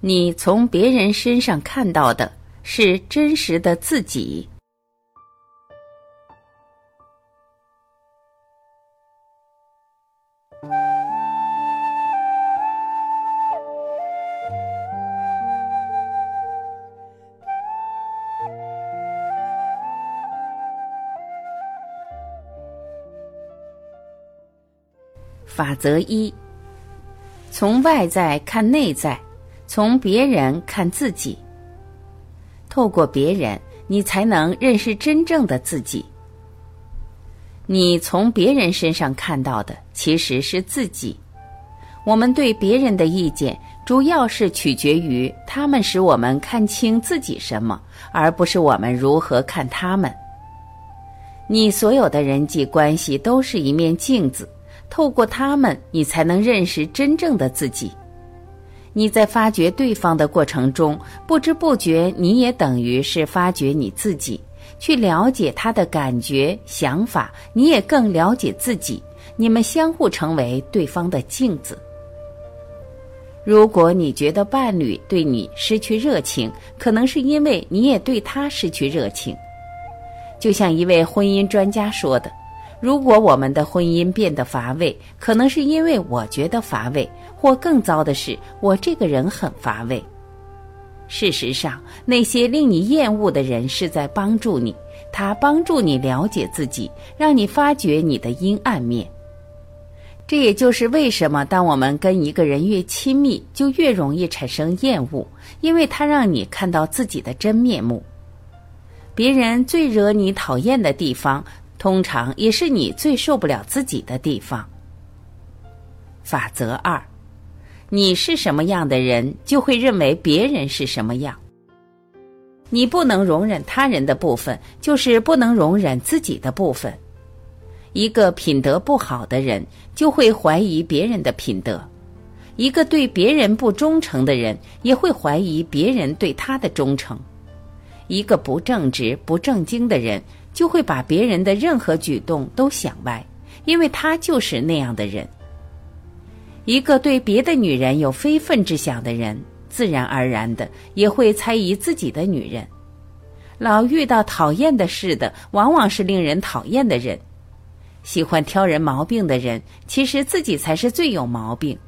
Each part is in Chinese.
你从别人身上看到的是真实的自己。法则一：从外在看内在，从别人看自己。透过别人，你才能认识真正的自己。你从别人身上看到的其实是自己。我们对别人的意见，主要是取决于他们使我们看清自己什么，而不是我们如何看他们。你所有的人际关系都是一面镜子。透过他们，你才能认识真正的自己。你在发掘对方的过程中，不知不觉，你也等于是发掘你自己，去了解他的感觉、想法，你也更了解自己。你们相互成为对方的镜子。如果你觉得伴侣对你失去热情，可能是因为你也对他失去热情。就像一位婚姻专家说的。如果我们的婚姻变得乏味，可能是因为我觉得乏味，或更糟的是，我这个人很乏味。事实上，那些令你厌恶的人是在帮助你，他帮助你了解自己，让你发觉你的阴暗面。这也就是为什么，当我们跟一个人越亲密，就越容易产生厌恶，因为他让你看到自己的真面目。别人最惹你讨厌的地方。通常也是你最受不了自己的地方。法则二：你是什么样的人，就会认为别人是什么样。你不能容忍他人的部分，就是不能容忍自己的部分。一个品德不好的人，就会怀疑别人的品德；一个对别人不忠诚的人，也会怀疑别人对他的忠诚；一个不正直、不正经的人。就会把别人的任何举动都想歪，因为他就是那样的人。一个对别的女人有非分之想的人，自然而然的也会猜疑自己的女人。老遇到讨厌的事的，往往是令人讨厌的人。喜欢挑人毛病的人，其实自己才是最有毛病。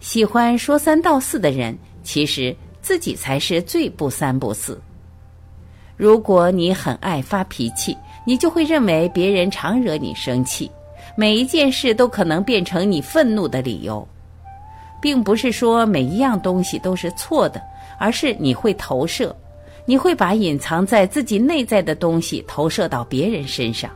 喜欢说三道四的人，其实自己才是最不三不四。如果你很爱发脾气，你就会认为别人常惹你生气，每一件事都可能变成你愤怒的理由，并不是说每一样东西都是错的，而是你会投射，你会把隐藏在自己内在的东西投射到别人身上，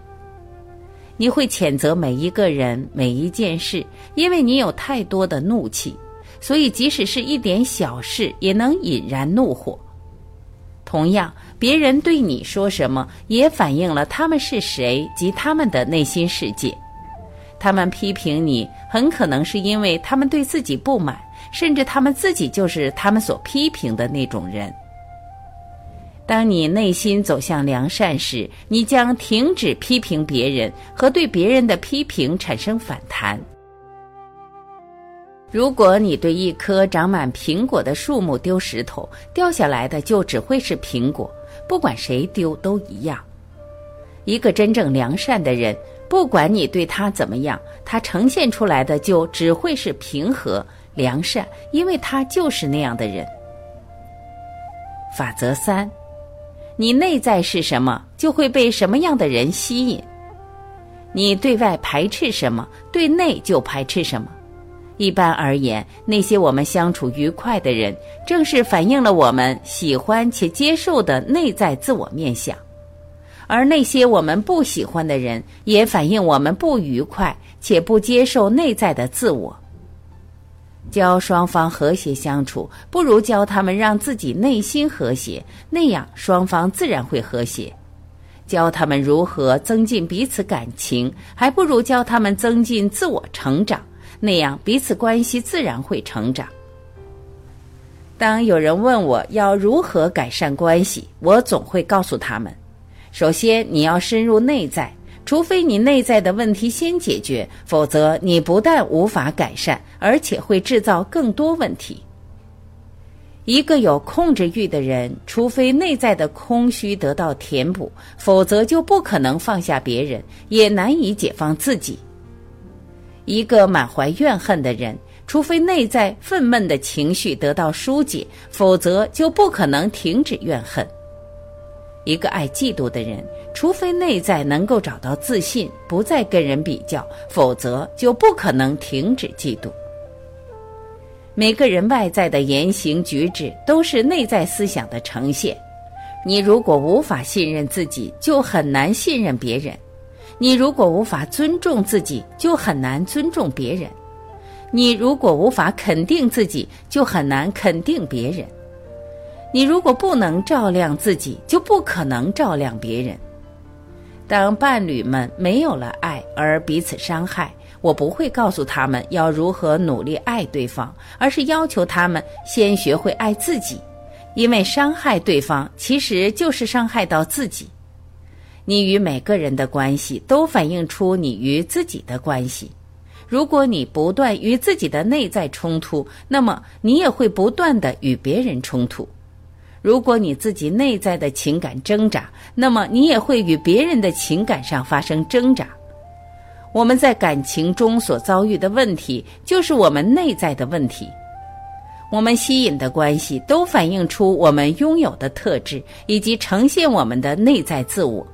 你会谴责每一个人、每一件事，因为你有太多的怒气，所以即使是一点小事也能引燃怒火。同样。别人对你说什么，也反映了他们是谁及他们的内心世界。他们批评你，很可能是因为他们对自己不满，甚至他们自己就是他们所批评的那种人。当你内心走向良善时，你将停止批评别人和对别人的批评产生反弹。如果你对一棵长满苹果的树木丢石头，掉下来的就只会是苹果。不管谁丢都一样。一个真正良善的人，不管你对他怎么样，他呈现出来的就只会是平和、良善，因为他就是那样的人。法则三：你内在是什么，就会被什么样的人吸引。你对外排斥什么，对内就排斥什么。一般而言，那些我们相处愉快的人，正是反映了我们喜欢且接受的内在自我面相；而那些我们不喜欢的人，也反映我们不愉快且不接受内在的自我。教双方和谐相处，不如教他们让自己内心和谐，那样双方自然会和谐；教他们如何增进彼此感情，还不如教他们增进自我成长。那样彼此关系自然会成长。当有人问我要如何改善关系，我总会告诉他们：首先，你要深入内在，除非你内在的问题先解决，否则你不但无法改善，而且会制造更多问题。一个有控制欲的人，除非内在的空虚得到填补，否则就不可能放下别人，也难以解放自己。一个满怀怨恨的人，除非内在愤懑的情绪得到疏解，否则就不可能停止怨恨。一个爱嫉妒的人，除非内在能够找到自信，不再跟人比较，否则就不可能停止嫉妒。每个人外在的言行举止都是内在思想的呈现。你如果无法信任自己，就很难信任别人；你如果无法尊重自己，就很难尊重别人；你如果无法肯定自己，就很难肯定别人；你如果不能照亮自己，就不可能照亮别人。当伴侣们没有了爱而彼此伤害。我不会告诉他们要如何努力爱对方，而是要求他们先学会爱自己，因为伤害对方其实就是伤害到自己。你与每个人的关系都反映出你与自己的关系。如果你不断与自己的内在冲突，那么你也会不断的与别人冲突。如果你自己内在的情感挣扎，那么你也会与别人的情感上发生挣扎。我们在感情中所遭遇的问题，就是我们内在的问题。我们吸引的关系都反映出我们拥有的特质，以及呈现我们的内在自我。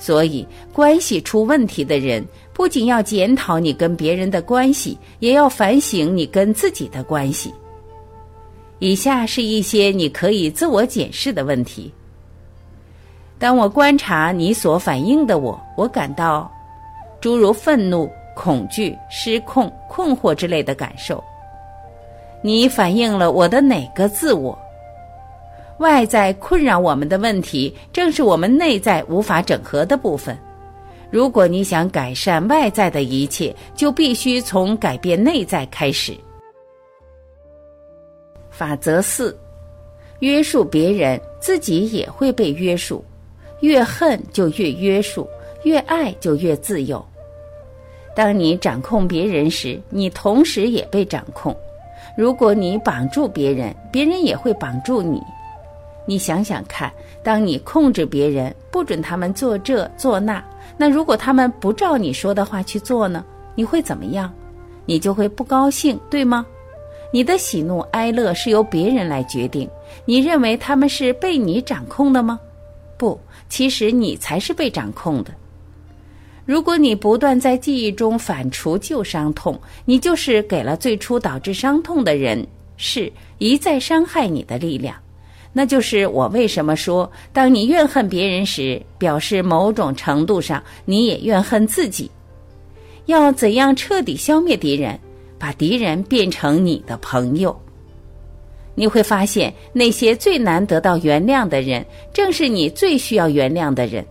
所以，关系出问题的人，不仅要检讨你跟别人的关系，也要反省你跟自己的关系。以下是一些你可以自我检视的问题。当我观察你所反映的我，我感到。诸如愤怒、恐惧、失控、困惑之类的感受，你反映了我的哪个自我？外在困扰我们的问题，正是我们内在无法整合的部分。如果你想改善外在的一切，就必须从改变内在开始。法则四：约束别人，自己也会被约束。越恨就越约束，越爱就越自由。当你掌控别人时，你同时也被掌控。如果你绑住别人，别人也会绑住你。你想想看，当你控制别人，不准他们做这做那，那如果他们不照你说的话去做呢？你会怎么样？你就会不高兴，对吗？你的喜怒哀乐是由别人来决定。你认为他们是被你掌控的吗？不，其实你才是被掌控的。如果你不断在记忆中反刍旧伤痛，你就是给了最初导致伤痛的人是一再伤害你的力量。那就是我为什么说，当你怨恨别人时，表示某种程度上你也怨恨自己。要怎样彻底消灭敌人，把敌人变成你的朋友？你会发现，那些最难得到原谅的人，正是你最需要原谅的人。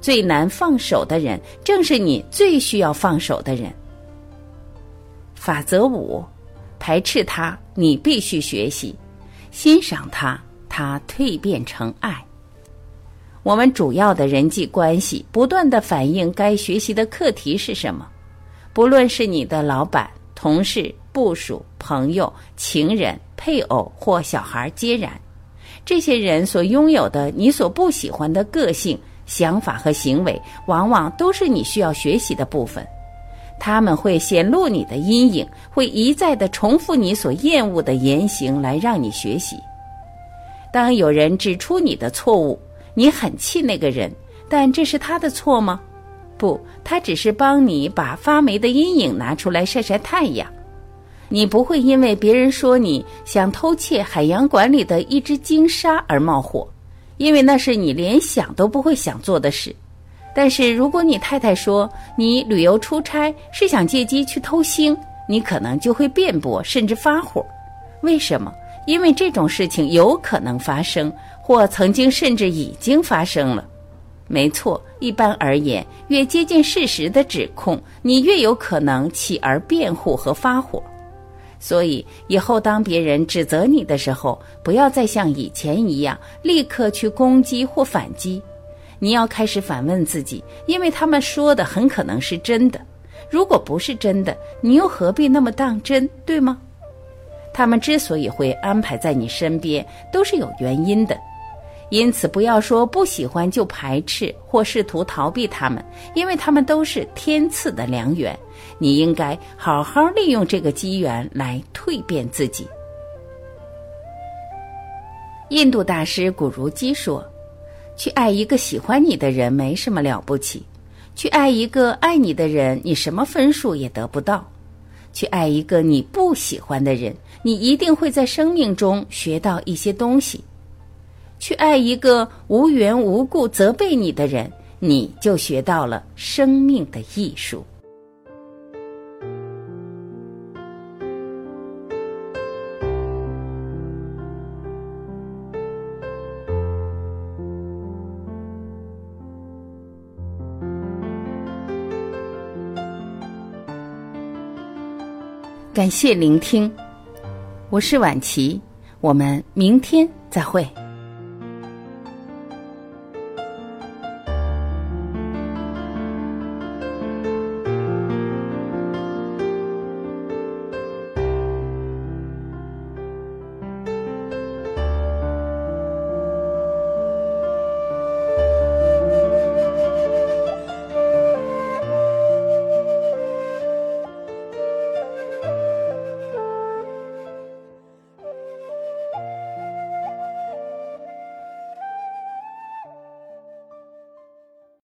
最难放手的人，正是你最需要放手的人。法则五：排斥他，你必须学习；欣赏他，他蜕变成爱。我们主要的人际关系不断的反映该学习的课题是什么，不论是你的老板、同事、部属、朋友、情人、配偶或小孩，皆然。这些人所拥有的你所不喜欢的个性。想法和行为往往都是你需要学习的部分，他们会显露你的阴影，会一再的重复你所厌恶的言行来让你学习。当有人指出你的错误，你很气那个人，但这是他的错吗？不，他只是帮你把发霉的阴影拿出来晒晒太阳。你不会因为别人说你想偷窃海洋馆里的一只鲸鲨而冒火。因为那是你连想都不会想做的事，但是如果你太太说你旅游出差是想借机去偷腥，你可能就会辩驳甚至发火。为什么？因为这种事情有可能发生，或曾经甚至已经发生了。没错，一般而言，越接近事实的指控，你越有可能起而辩护和发火。所以，以后当别人指责你的时候，不要再像以前一样立刻去攻击或反击。你要开始反问自己，因为他们说的很可能是真的。如果不是真的，你又何必那么当真，对吗？他们之所以会安排在你身边，都是有原因的。因此，不要说不喜欢就排斥或试图逃避他们，因为他们都是天赐的良缘。你应该好好利用这个机缘来蜕变自己。印度大师古如基说：“去爱一个喜欢你的人没什么了不起，去爱一个爱你的人，你什么分数也得不到。去爱一个你不喜欢的人，你一定会在生命中学到一些东西。”去爱一个无缘无故责备你的人，你就学到了生命的艺术。感谢聆听，我是婉琪，我们明天再会。